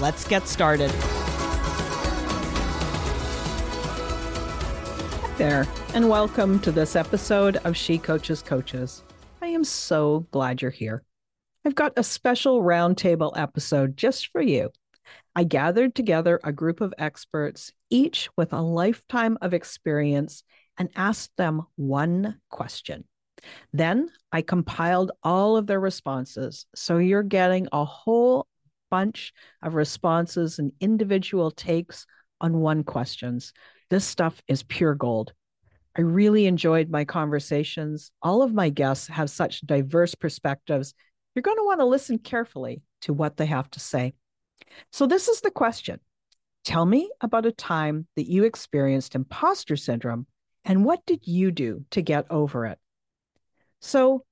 Let's get started. Hi there, and welcome to this episode of She Coaches Coaches. I am so glad you're here. I've got a special roundtable episode just for you. I gathered together a group of experts, each with a lifetime of experience, and asked them one question. Then I compiled all of their responses. So you're getting a whole bunch of responses and individual takes on one questions. This stuff is pure gold. I really enjoyed my conversations. All of my guests have such diverse perspectives. You're going to want to listen carefully to what they have to say. So, this is the question Tell me about a time that you experienced imposter syndrome and what did you do to get over it? So,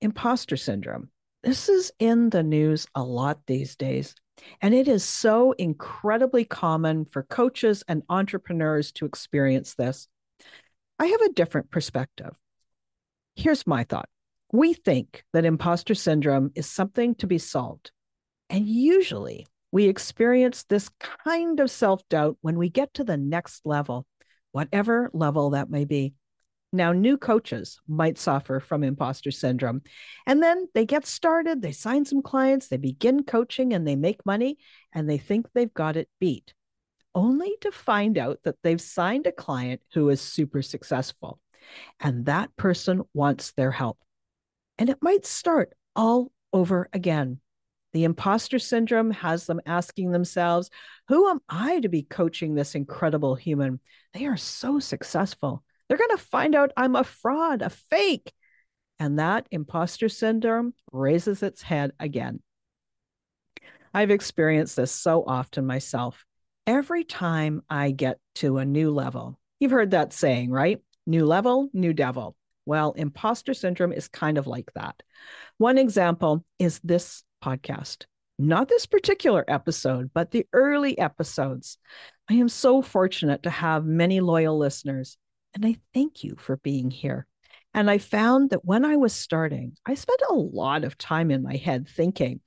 imposter syndrome. This is in the news a lot these days. And it is so incredibly common for coaches and entrepreneurs to experience this. I have a different perspective. Here's my thought we think that imposter syndrome is something to be solved. And usually we experience this kind of self doubt when we get to the next level, whatever level that may be. Now, new coaches might suffer from imposter syndrome. And then they get started, they sign some clients, they begin coaching, and they make money, and they think they've got it beat, only to find out that they've signed a client who is super successful. And that person wants their help. And it might start all over again. The imposter syndrome has them asking themselves, Who am I to be coaching this incredible human? They are so successful. They're going to find out I'm a fraud, a fake. And that imposter syndrome raises its head again. I've experienced this so often myself. Every time I get to a new level, you've heard that saying, right? New level, new devil. Well, imposter syndrome is kind of like that. One example is this podcast. Not this particular episode, but the early episodes. I am so fortunate to have many loyal listeners. And I thank you for being here. And I found that when I was starting, I spent a lot of time in my head thinking,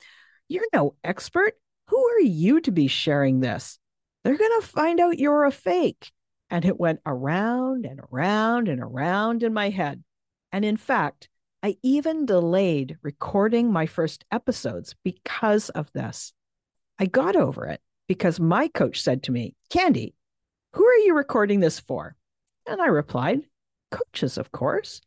you're no expert. Who are you to be sharing this? They're going to find out you're a fake. And it went around and around and around in my head. And in fact, I even delayed recording my first episodes because of this. I got over it because my coach said to me, Candy, who are you recording this for? And I replied, Coaches, of course.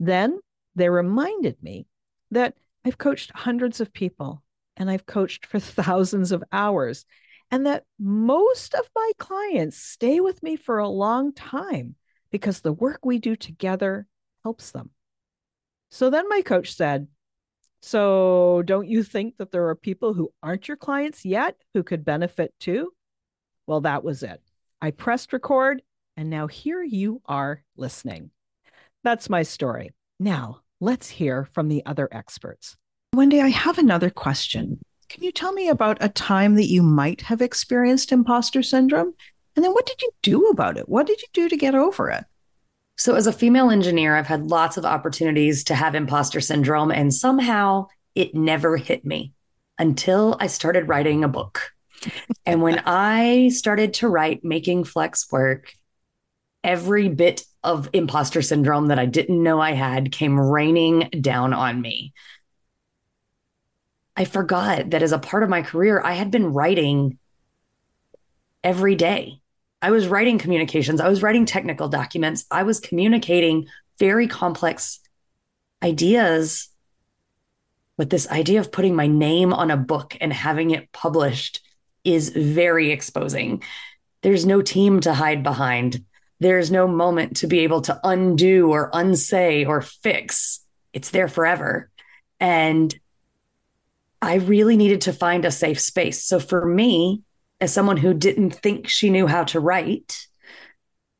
Then they reminded me that I've coached hundreds of people and I've coached for thousands of hours, and that most of my clients stay with me for a long time because the work we do together helps them. So then my coach said, So don't you think that there are people who aren't your clients yet who could benefit too? Well, that was it. I pressed record and now here you are listening. That's my story. Now, let's hear from the other experts. Wendy, I have another question. Can you tell me about a time that you might have experienced imposter syndrome And then what did you do about it? What did you do to get over it? So, as a female engineer, I've had lots of opportunities to have imposter syndrome, and somehow it never hit me until I started writing a book. and when I started to write Making Flex Work, every bit of imposter syndrome that I didn't know I had came raining down on me. I forgot that as a part of my career, I had been writing every day. I was writing communications, I was writing technical documents, I was communicating very complex ideas. But this idea of putting my name on a book and having it published is very exposing. There's no team to hide behind. There's no moment to be able to undo or unsay or fix. It's there forever. And I really needed to find a safe space. So for me, as someone who didn't think she knew how to write,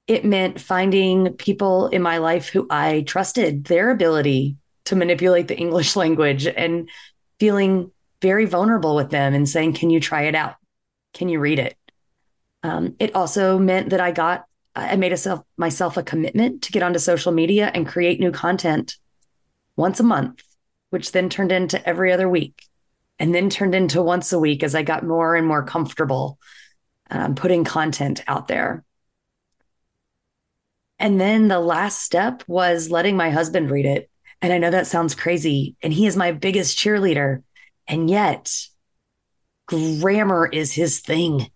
it meant finding people in my life who I trusted their ability to manipulate the English language and feeling very vulnerable with them and saying, Can you try it out? Can you read it? Um, it also meant that I got, I made a self, myself a commitment to get onto social media and create new content once a month, which then turned into every other week and then turned into once a week as I got more and more comfortable um, putting content out there. And then the last step was letting my husband read it. And I know that sounds crazy. And he is my biggest cheerleader. And yet, grammar is his thing.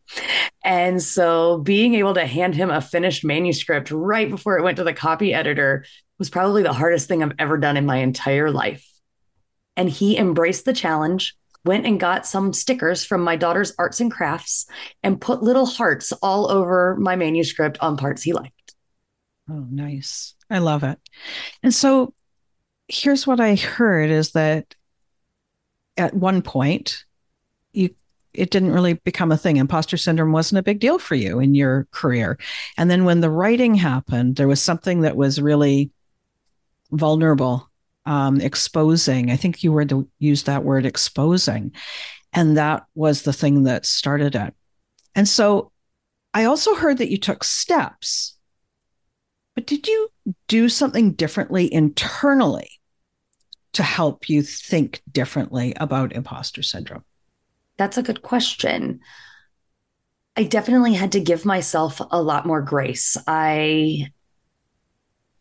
And so being able to hand him a finished manuscript right before it went to the copy editor was probably the hardest thing I've ever done in my entire life. And he embraced the challenge went and got some stickers from my daughter's arts and crafts and put little hearts all over my manuscript on parts he liked. Oh, nice. I love it. And so here's what I heard is that at one point you it didn't really become a thing. Imposter syndrome wasn't a big deal for you in your career. And then when the writing happened, there was something that was really vulnerable um, exposing. I think you were to use that word exposing. And that was the thing that started it. And so I also heard that you took steps, but did you do something differently internally to help you think differently about imposter syndrome? That's a good question. I definitely had to give myself a lot more grace. I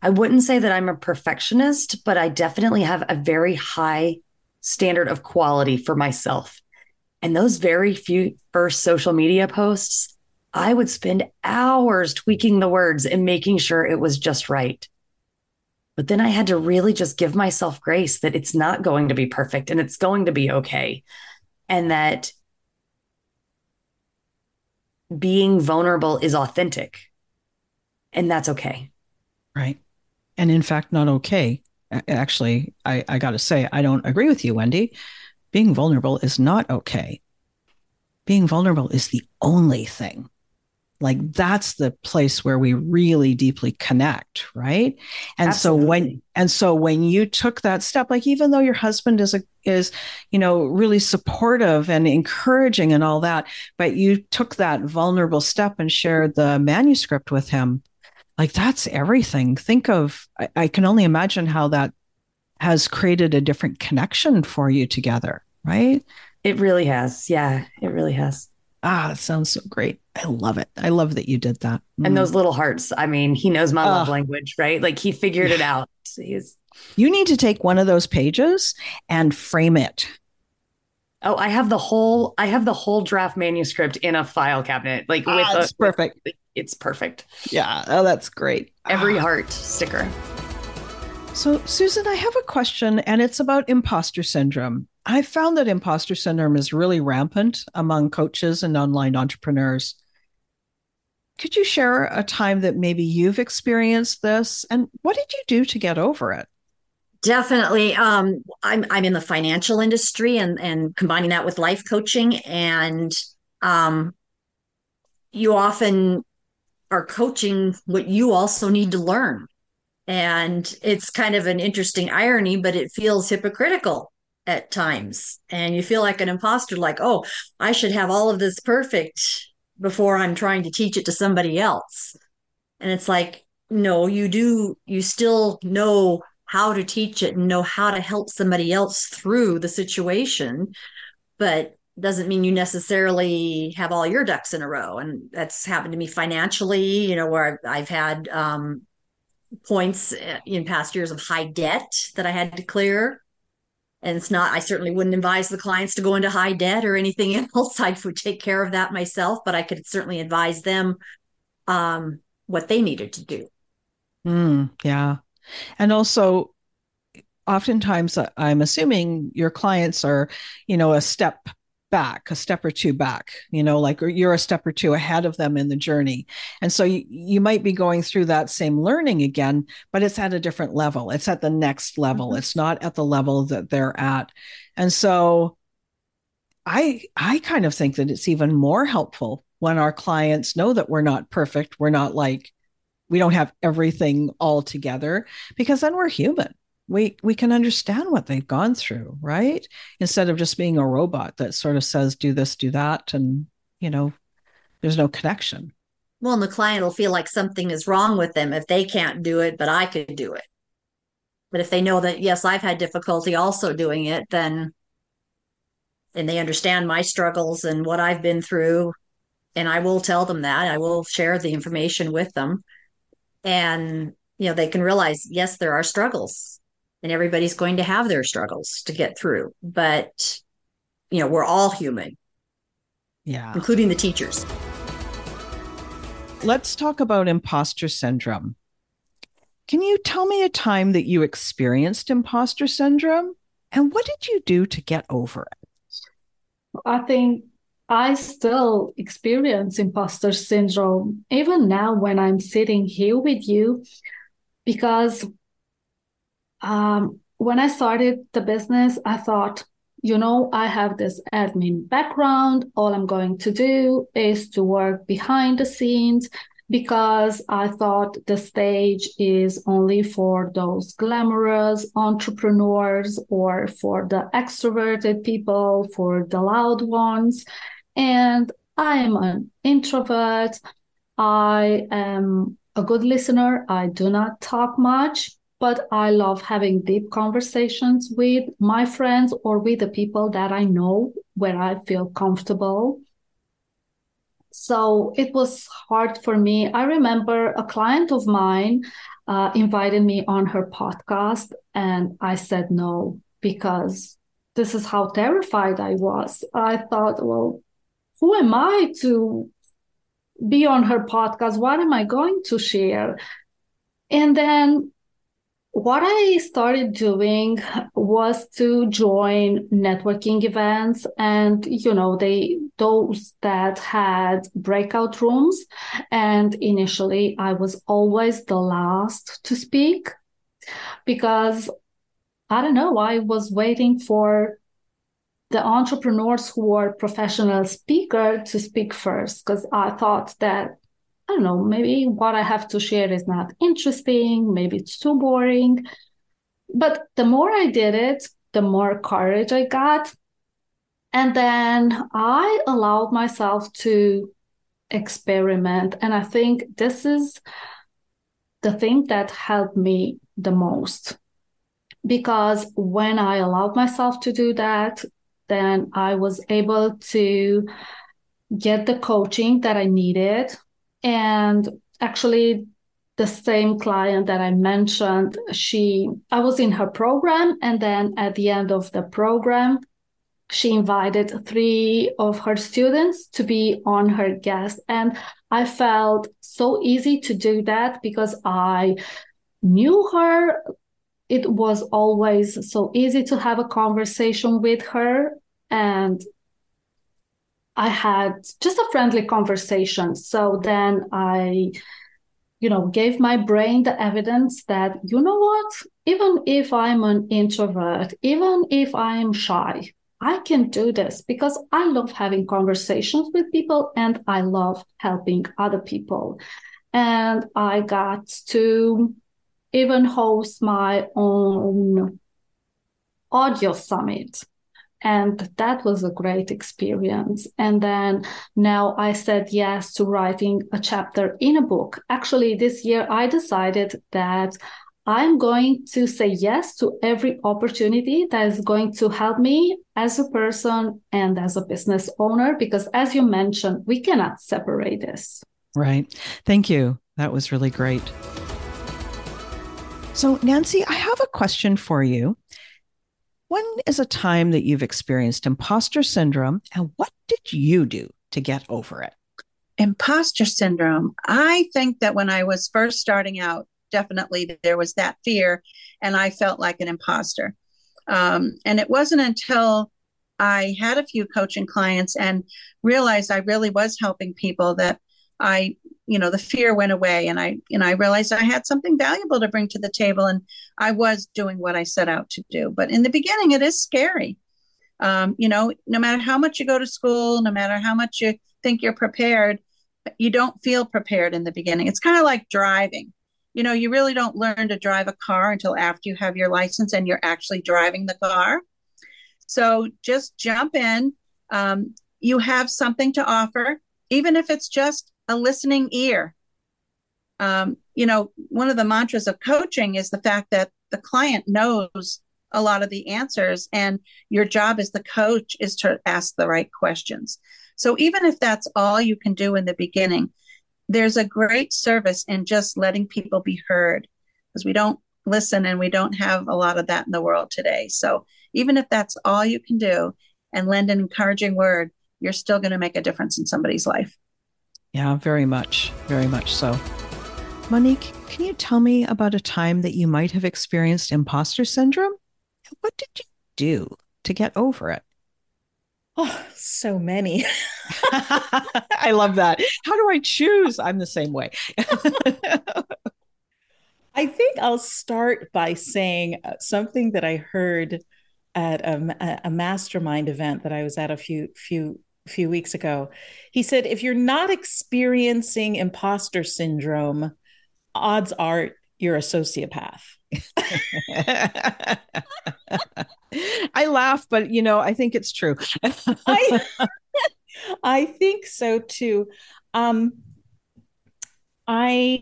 I wouldn't say that I'm a perfectionist, but I definitely have a very high standard of quality for myself. And those very few first social media posts, I would spend hours tweaking the words and making sure it was just right. But then I had to really just give myself grace that it's not going to be perfect and it's going to be okay. And that being vulnerable is authentic. And that's okay. Right and in fact not okay. Actually, I, I got to say, I don't agree with you, Wendy. Being vulnerable is not okay. Being vulnerable is the only thing. Like that's the place where we really deeply connect, right? And Absolutely. so when and so when you took that step, like even though your husband is a is, you know, really supportive and encouraging and all that, but you took that vulnerable step and shared the manuscript with him, like that's everything think of I, I, can only imagine how that has created a different connection for you together right it really has yeah it really has ah that sounds so great i love it i love that you did that mm. and those little hearts i mean he knows my uh, love language right like he figured it out he's you need to take one of those pages and frame it Oh, I have the whole I have the whole draft manuscript in a file cabinet. Like with ah, it's a, perfect. It's perfect. Yeah. Oh, that's great. Every ah. heart sticker. So, Susan, I have a question, and it's about imposter syndrome. I found that imposter syndrome is really rampant among coaches and online entrepreneurs. Could you share a time that maybe you've experienced this, and what did you do to get over it? Definitely. Um, I'm I'm in the financial industry and and combining that with life coaching, and um, you often are coaching what you also need to learn, and it's kind of an interesting irony, but it feels hypocritical at times, and you feel like an imposter, like oh, I should have all of this perfect, before I'm trying to teach it to somebody else. And it's like, no, you do, you still know how to teach it and know how to help somebody else through the situation, but doesn't mean you necessarily have all your ducks in a row. And that's happened to me financially, you know, where I've, I've had um, points uh, in past years of high debt that I had to clear. And it's not, I certainly wouldn't advise the clients to go into high debt or anything else. I would take care of that myself, but I could certainly advise them um, what they needed to do. Mm, yeah. And also, oftentimes, uh, I'm assuming your clients are, you know, a step back, a step or two back, you know, like you're a step or two ahead of them in the journey. And so you, you might be going through that same learning again, but it's at a different level. It's at the next level. Mm-hmm. It's not at the level that they're at. And so I I kind of think that it's even more helpful when our clients know that we're not perfect. We're not like we don't have everything all together because then we're human we we can understand what they've gone through right? Instead of just being a robot that sort of says do this do that and you know there's no connection. Well and the client will feel like something is wrong with them if they can't do it but i could do it. But if they know that yes i've had difficulty also doing it then and they understand my struggles and what i've been through and i will tell them that. I will share the information with them. And you know they can realize yes there are struggles and everybody's going to have their struggles to get through. But you know we're all human yeah. including the teachers. Let's talk about imposter syndrome. Can you tell me a time that you experienced imposter syndrome? And what did you do to get over it? I think I still experience imposter syndrome, even now when I'm sitting here with you, because um, when I started the business, I thought, you know, I have this admin background. All I'm going to do is to work behind the scenes because I thought the stage is only for those glamorous entrepreneurs or for the extroverted people, for the loud ones and I am an introvert. I am a good listener. I do not talk much, but I love having deep conversations with my friends or with the people that I know where I feel comfortable. So it was hard for me. I remember a client of mine uh, invited me on her podcast, and I said no because this is how terrified I was. I thought, well, who am I to be on her podcast? What am I going to share? And then what I started doing was to join networking events and you know they those that had breakout rooms. And initially I was always the last to speak because I don't know I was waiting for the entrepreneurs who were professional speaker to speak first because I thought that I don't know maybe what I have to share is not interesting maybe it's too boring. But the more I did it the more courage I got. And then I allowed myself to experiment. And I think this is the thing that helped me the most. Because when I allowed myself to do that, then I was able to get the coaching that I needed. And actually, the same client that I mentioned, she I was in her program, and then at the end of the program, she invited three of her students to be on her guest. And I felt so easy to do that because I knew her it was always so easy to have a conversation with her and I had just a friendly conversation. So then I, you know, gave my brain the evidence that, you know what, even if I'm an introvert, even if I'm shy, I can do this because I love having conversations with people and I love helping other people. And I got to even host my own audio summit And that was a great experience. And then now I said yes to writing a chapter in a book. Actually, this year I decided that I'm going to say yes to every opportunity that is going to help me as a person and as a business owner, because as you mentioned, we cannot separate this. Right. Thank you. That was really great. So, Nancy, I have a question for you. When is a time that you've experienced imposter syndrome, and what did you do to get over it? Imposter syndrome. I think that when I was first starting out, definitely there was that fear, and I felt like an imposter. Um, and it wasn't until I had a few coaching clients and realized I really was helping people that I, you know, the fear went away and I, you know, I realized I had something valuable to bring to the table and I was doing what I set out to do. But in the beginning, it is scary. Um, you know, no matter how much you go to school, no matter how much you think you're prepared, you don't feel prepared in the beginning. It's kind of like driving. You know, you really don't learn to drive a car until after you have your license and you're actually driving the car. So just jump in. Um, you have something to offer, even if it's just a listening ear. Um, you know, one of the mantras of coaching is the fact that the client knows a lot of the answers, and your job as the coach is to ask the right questions. So, even if that's all you can do in the beginning, there's a great service in just letting people be heard because we don't listen and we don't have a lot of that in the world today. So, even if that's all you can do and lend an encouraging word, you're still going to make a difference in somebody's life. Yeah, very much. Very much so. Monique, can you tell me about a time that you might have experienced imposter syndrome? What did you do to get over it? Oh, so many. I love that. How do I choose? I'm the same way. I think I'll start by saying uh, something that I heard at a, a mastermind event that I was at a few few few weeks ago. He said, if you're not experiencing imposter syndrome, odds are you're a sociopath. I laugh, but you know, I think it's true. I, I think so too. Um, I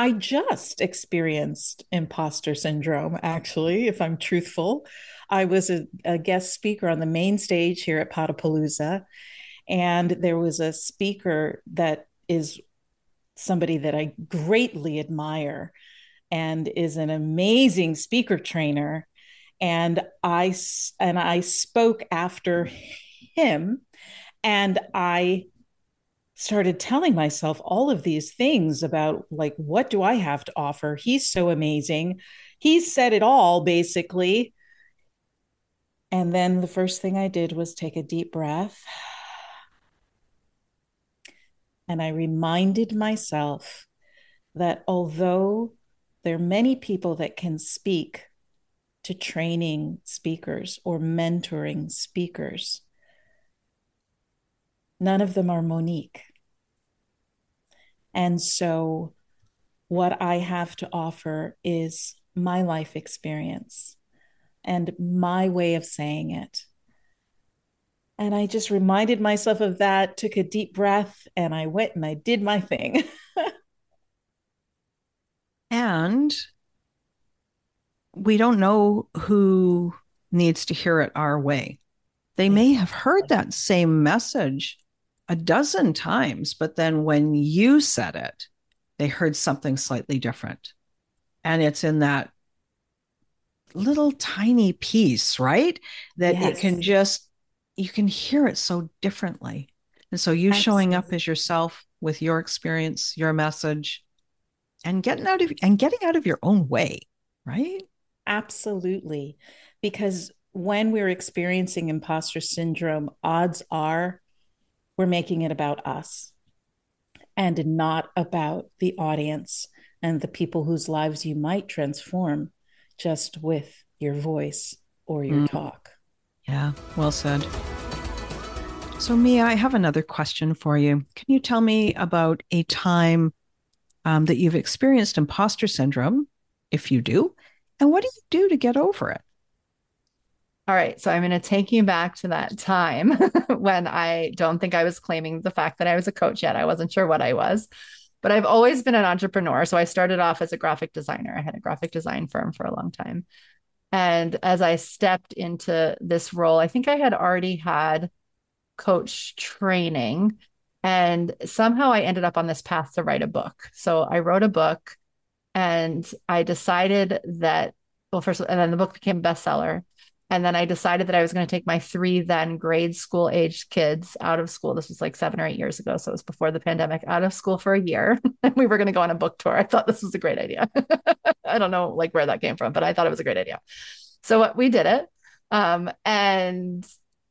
I just experienced imposter syndrome, actually, if I'm truthful. I was a, a guest speaker on the main stage here at Podapalooza, and there was a speaker that is somebody that I greatly admire and is an amazing speaker trainer and I and I spoke after him and I started telling myself all of these things about like what do I have to offer he's so amazing he said it all basically and then the first thing I did was take a deep breath. And I reminded myself that although there are many people that can speak to training speakers or mentoring speakers, none of them are Monique. And so, what I have to offer is my life experience and my way of saying it. And I just reminded myself of that, took a deep breath, and I went and I did my thing. and we don't know who needs to hear it our way. They may have heard that same message a dozen times, but then when you said it, they heard something slightly different. And it's in that little tiny piece, right? That yes. it can just, you can hear it so differently. And so you Absolutely. showing up as yourself with your experience, your message, and getting out of and getting out of your own way, right? Absolutely. Because when we're experiencing imposter syndrome, odds are we're making it about us and not about the audience and the people whose lives you might transform just with your voice or your mm. talk. Yeah, well said. So, Mia, I have another question for you. Can you tell me about a time um, that you've experienced imposter syndrome, if you do, and what do you do to get over it? All right. So I'm going to take you back to that time when I don't think I was claiming the fact that I was a coach yet. I wasn't sure what I was, but I've always been an entrepreneur. So I started off as a graphic designer. I had a graphic design firm for a long time. And as I stepped into this role, I think I had already had coach training. And somehow I ended up on this path to write a book. So I wrote a book and I decided that, well, first, and then the book became a bestseller. And then I decided that I was going to take my three then grade school aged kids out of school. This was like seven or eight years ago. So it was before the pandemic, out of school for a year. and we were going to go on a book tour. I thought this was a great idea. I don't know like where that came from, but I thought it was a great idea. So we did it. Um, and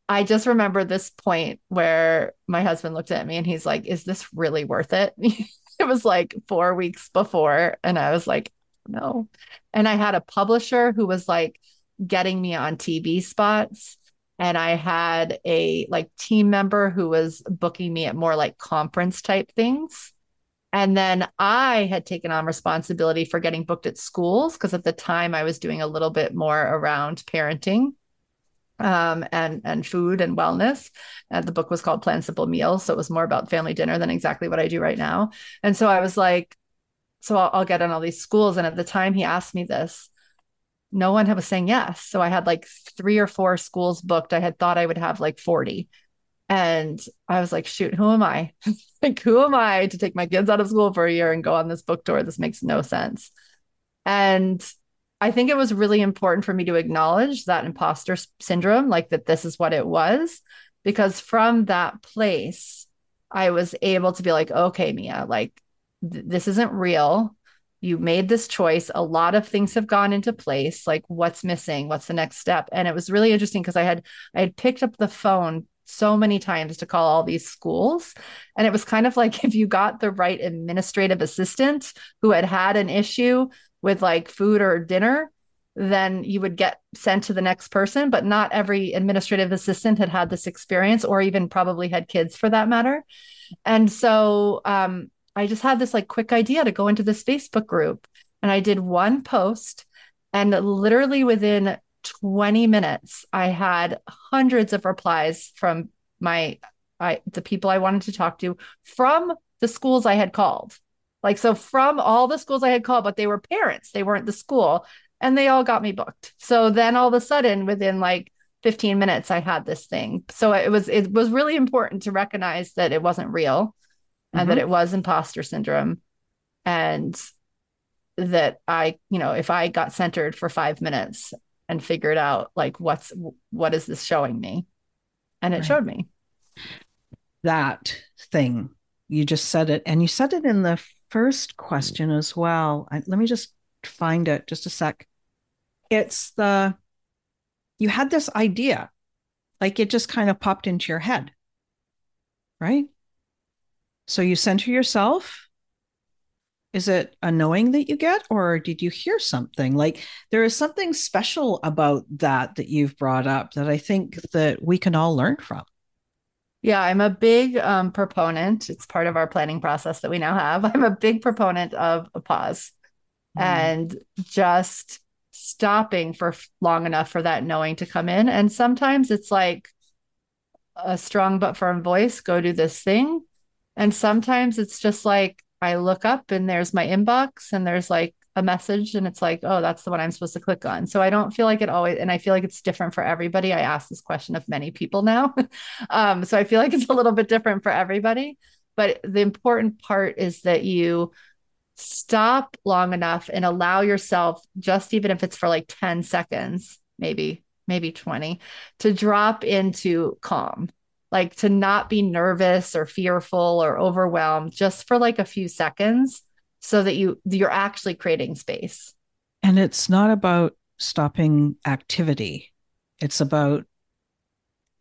I just remember this point where my husband looked at me and he's like, Is this really worth it? it was like four weeks before. And I was like, No. And I had a publisher who was like, getting me on TV spots. And I had a like team member who was booking me at more like conference type things. And then I had taken on responsibility for getting booked at schools because at the time I was doing a little bit more around parenting um, and and food and wellness. And the book was called Plan Simple Meals, so it was more about family dinner than exactly what I do right now. And so I was like, so I'll, I'll get in all these schools. And at the time he asked me this, no one was saying yes. So I had like three or four schools booked. I had thought I would have like 40. And I was like, shoot, who am I? like, who am I to take my kids out of school for a year and go on this book tour? This makes no sense. And I think it was really important for me to acknowledge that imposter syndrome, like that this is what it was, because from that place, I was able to be like, okay, Mia, like th- this isn't real you made this choice a lot of things have gone into place like what's missing what's the next step? And it was really interesting because i had i had picked up the phone so many times to call all these schools. And it was kind of like if you got the right administrative assistant who had had an issue with like food or dinner then you would get sent to the next person. But not every administrative assistant had had this experience or even probably had kids for that matter. And so um, I just had this like quick idea to go into this Facebook group. And I did one post, and literally within 20 minutes, I had hundreds of replies from my I the people I wanted to talk to from the schools I had called. Like so from all the schools I had called, but they were parents, they weren't the school, and they all got me booked. So then all of a sudden, within like 15 minutes, I had this thing. So it was it was really important to recognize that it wasn't real and mm-hmm. that it was imposter syndrome and that i you know if i got centered for five minutes and figured out like what's what is this showing me? And it right. showed me. That thing you just said it and you said it in the first question as well. I, let me just find it just a sec. It's the you had this idea like it just kind of popped into your head right so you center yourself. Is it a knowing that you get, or did you hear something? Like there is something special about that that you've brought up that I think that we can all learn from. Yeah, I'm a big um, proponent. It's part of our planning process that we now have. I'm a big proponent of a pause mm. and just stopping for long enough for that knowing to come in. And sometimes it's like a strong but firm voice go do this thing. And sometimes it's just like I look up and there's my inbox and there's like a message and it's like, oh, that's the one I'm supposed to click on. So I don't feel like it always, and I feel like it's different for everybody. I ask this question of many people now. um, so I feel like it's a little bit different for everybody. But the important part is that you stop long enough and allow yourself, just even if it's for like 10 seconds, maybe, maybe 20, to drop into calm like to not be nervous or fearful or overwhelmed just for like a few seconds so that you you're actually creating space. And it's not about stopping activity. It's about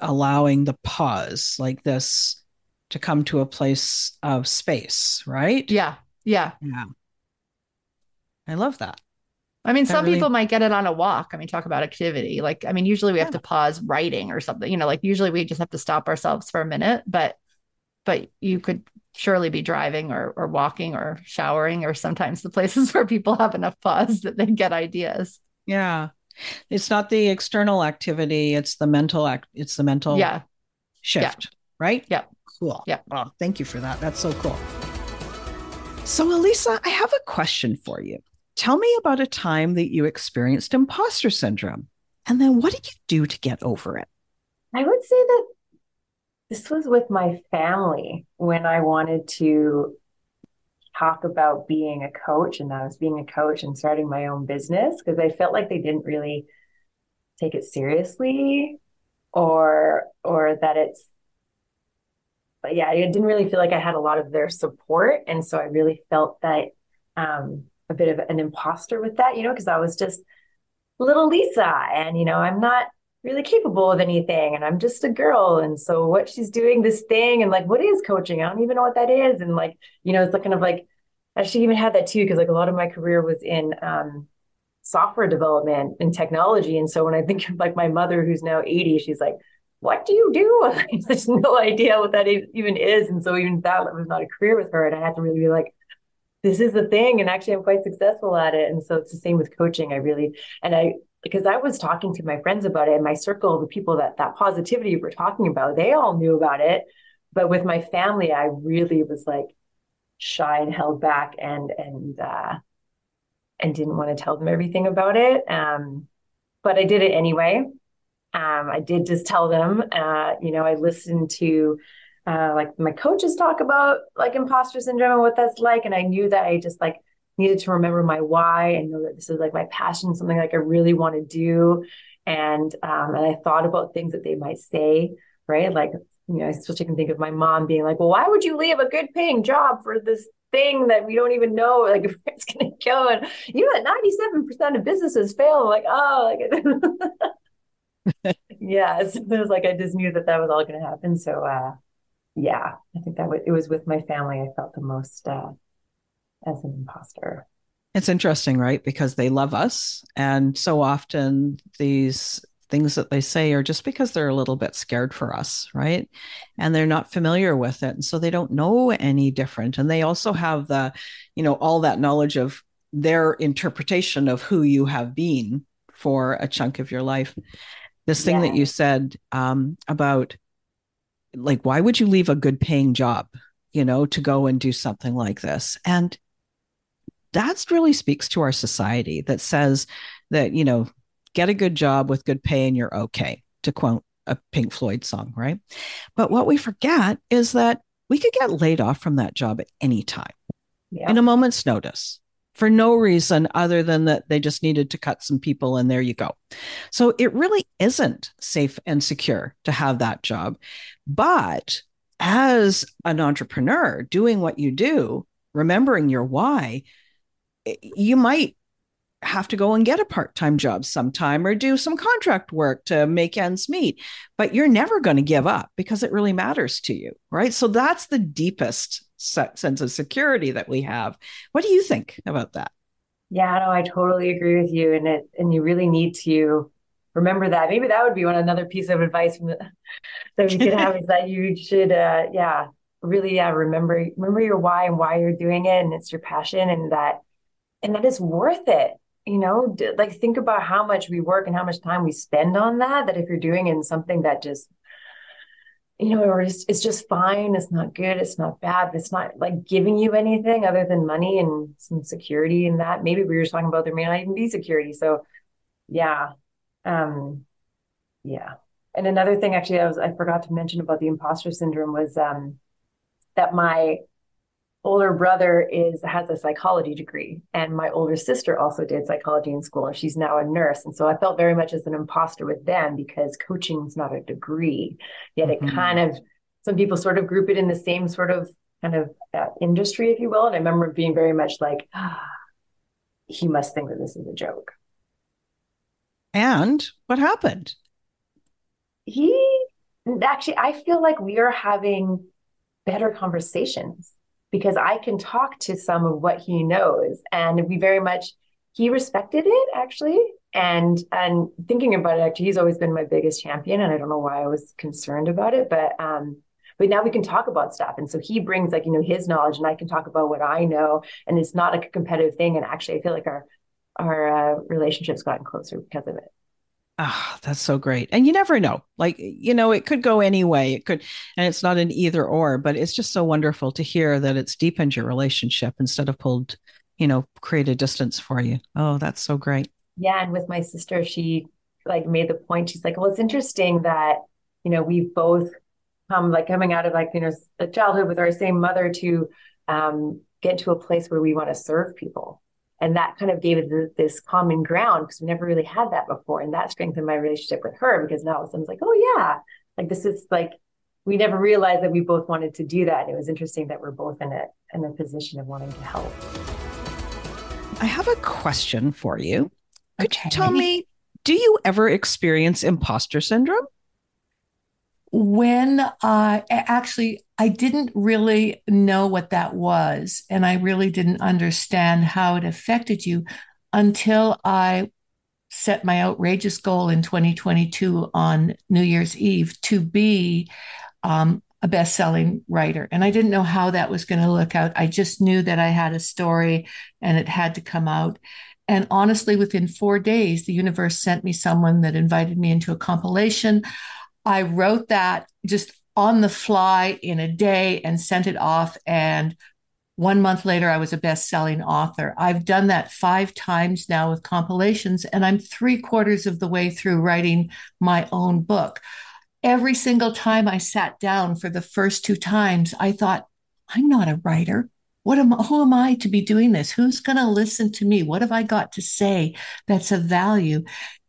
allowing the pause like this to come to a place of space right? Yeah. Yeah. Yeah. I love that I mean, some really... people might get it on a walk. I mean, talk about activity. Like, I mean, usually we yeah. have to pause writing or something, you know, like usually we just have to stop ourselves for a minute, but but you could surely be driving or or walking or showering or sometimes the places where people have enough pause that they get ideas. Yeah. It's not the external activity, it's the mental act it's the mental yeah. shift, yeah. right? Yeah. Cool. Yeah. Oh, thank you for that. That's so cool. So, Elisa, I have a question for you. Tell me about a time that you experienced imposter syndrome. And then what did you do to get over it? I would say that this was with my family when I wanted to talk about being a coach and I was being a coach and starting my own business because I felt like they didn't really take it seriously or or that it's but yeah, I didn't really feel like I had a lot of their support. And so I really felt that um, a bit of an imposter with that, you know, because I was just little Lisa and, you know, I'm not really capable of anything and I'm just a girl. And so what she's doing this thing and like, what is coaching? I don't even know what that is. And like, you know, it's like kind of like, I actually even had that too, because like a lot of my career was in um, software development and technology. And so when I think of like my mother, who's now 80, she's like, what do you do? I have no idea what that even is. And so even that was not a career with her. And I had to really be like, this is the thing. And actually I'm quite successful at it. And so it's the same with coaching. I really, and I, because I was talking to my friends about it in my circle, the people that that positivity we're talking about, they all knew about it. But with my family, I really was like shy and held back and, and, uh, and didn't want to tell them everything about it. Um, but I did it anyway. Um, I did just tell them, uh, you know, I listened to uh, like my coaches talk about like imposter syndrome and what that's like. And I knew that I just like needed to remember my why and know that this is like my passion, something like I really want to do. And um, and I thought about things that they might say, right? Like, you know, I can think of my mom being like, well, why would you leave a good paying job for this thing that we don't even know like if it's gonna go? And you know that 97% of businesses fail. I'm like, oh, like yeah. So it was like I just knew that that was all gonna happen. So uh yeah, I think that w- it was with my family I felt the most uh, as an imposter. It's interesting, right? Because they love us. And so often these things that they say are just because they're a little bit scared for us, right? And they're not familiar with it. And so they don't know any different. And they also have the, you know, all that knowledge of their interpretation of who you have been for a chunk of your life. This thing yeah. that you said um, about like why would you leave a good paying job you know to go and do something like this? And that really speaks to our society that says that you know get a good job with good pay and you're okay to quote a pink floyd song right? But what we forget is that we could get laid off from that job at any time yeah. in a moment's notice for no reason other than that they just needed to cut some people and there you go. So it really isn't safe and secure to have that job. But as an entrepreneur doing what you do, remembering your why, you might have to go and get a part-time job sometime or do some contract work to make ends meet but you're never going to give up because it really matters to you right so that's the deepest sense of security that we have. What do you think about that? Yeah no i totally agree with you and it and you really need to remember that. Maybe that would be one another piece of advice from the, that we could have is that you should uh yeah really yeah remember remember your why and why you're doing it and it's your passion and that and that is worth it you know? Like think about how much we work and how much time we spend on that that if you're doing in something that just you know or it's, it's just fine it's not good it's not bad it's not like giving you anything other than money and some security and that. Maybe we were talking about there may not even be security so yeah um yeah. And another thing actually i was i forgot to mention about the imposter syndrome was um that my older brother is has a psychology degree and my older sister also did psychology in school and she's now a nurse. And so i felt very much as an imposter with them because coaching is not a degree. Yet mm-hmm. it kind of some people sort of group it in the same sort of kind of uh, industry if you will. And i remember being very much like ah, he must think that this is a joke. And what happened? He actually i feel like we are having better conversations because I can talk to some of what he knows. And we very much, he respected it actually. And and thinking about it, actually, he's always been my biggest champion. And I don't know why I was concerned about it, but um, but now we can talk about stuff. And so he brings like, you know, his knowledge and I can talk about what I know. And it's not like a competitive thing. And actually I feel like our our uh, relationships gotten closer because of it. Ah, oh, that's so great. And you never know. Like, you know, it could go any way. It could, and it's not an either or, but it's just so wonderful to hear that it's deepened your relationship instead of pulled, you know, created a distance for you. Oh, that's so great. Yeah. And with my sister, she like made the point, she's like, well, it's interesting that, you know, we've both come like coming out of like, you know, a childhood with our same mother to um, get to a place where we want to serve people and that kind of gave it this common ground because we never really had that before. And that strengthened my relationship with her because now someone's like oh yeah. Like this is like we never realized that we both wanted to do that. And it was interesting that we're both in a in a position of wanting to help. I have a question for you. Could okay. you tell me do you ever experience imposter syndrome when I actually I didn't really know what that was and I really didn't understand how it affected you until I set my outrageous goal in 2022 on New Year's Eve to be um, a best-selling writer. And I didn't know how that was going to look out. I just knew that I had a story and it had to come out. And honestly within 4 days the universe sent me someone that invited me into a compilation I wrote that just on the fly in a day and sent it off. And one month later, I was a best selling author. I've done that five times now with compilations, and I'm three quarters of the way through writing my own book. Every single time I sat down for the first two times, I thought, I'm not a writer. What am who am I to be doing this? Who's going to listen to me? What have I got to say that's of value?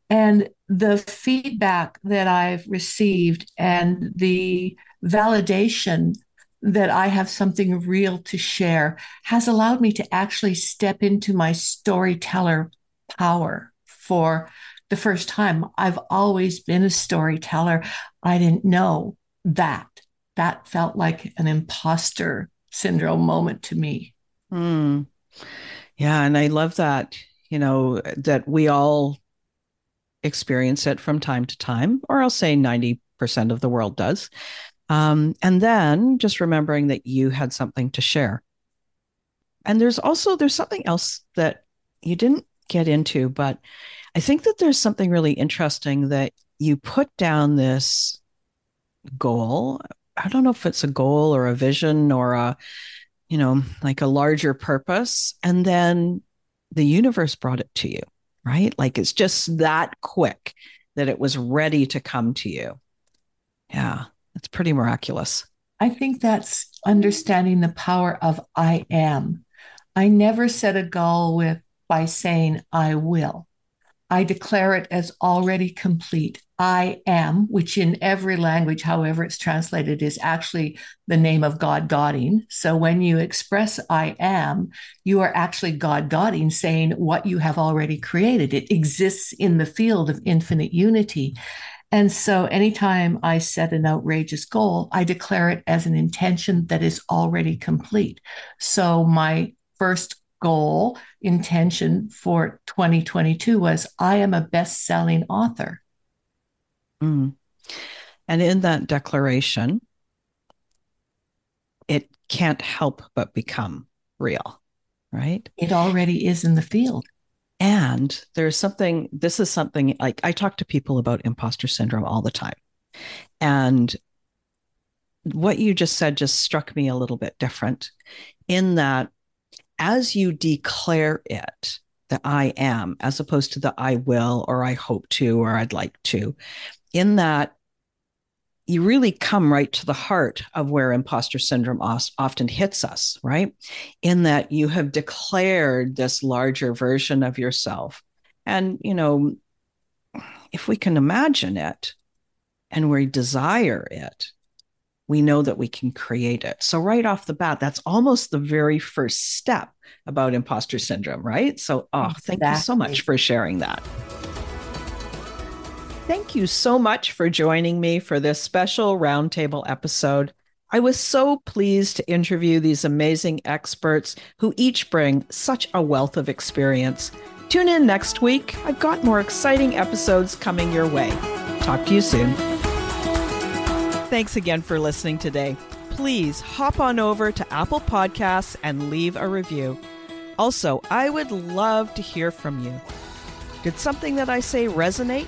And the feedback that I've received and the validation that I have something real to share has allowed me to actually step into my storyteller power for the first time. I've always been a storyteller. I didn't know that. That felt like an imposter syndrome moment to me. Mm. Yeah. And I love that, you know, that we all experience it from time to time, or I'll say 90% of the world does. Um, and then just remembering that you had something to share. And there's also there's something else that you didn't get into, but I think that there's something really interesting that you put down this goal. I don't know if it's a goal or a vision or a, you know, like a larger purpose. And then the universe brought it to you right? Like it's just that quick that it was ready to come to you. Yeah, it's pretty miraculous. I think that's understanding the power of I am. I never set a goal with by saying I will. I declare it as already complete. I am, which in every language, however it's translated, is actually the name of God Godding. So when you express I am, you are actually God Godding, saying what you have already created. It exists in the field of infinite unity. And so anytime I set an outrageous goal, I declare it as an intention that is already complete. So my first goal intention for 2022 was I am a best selling author. Mm. And in that declaration, it can't help but become real, right? It already is in the field. And there's something, this is something like I talk to people about imposter syndrome all the time. And what you just said just struck me a little bit different in that as you declare it, the I am, as opposed to the I will or I hope to or I'd like to, in that you really come right to the heart of where imposter syndrome often hits us, right? In that you have declared this larger version of yourself. And, you know, if we can imagine it and we desire it, we know that we can create it. So, right off the bat, that's almost the very first step about imposter syndrome, right? So, oh, exactly. thank you so much for sharing that. Thank you so much for joining me for this special roundtable episode. I was so pleased to interview these amazing experts who each bring such a wealth of experience. Tune in next week. I've got more exciting episodes coming your way. Talk to you soon. Thanks again for listening today. Please hop on over to Apple Podcasts and leave a review. Also, I would love to hear from you. Did something that I say resonate?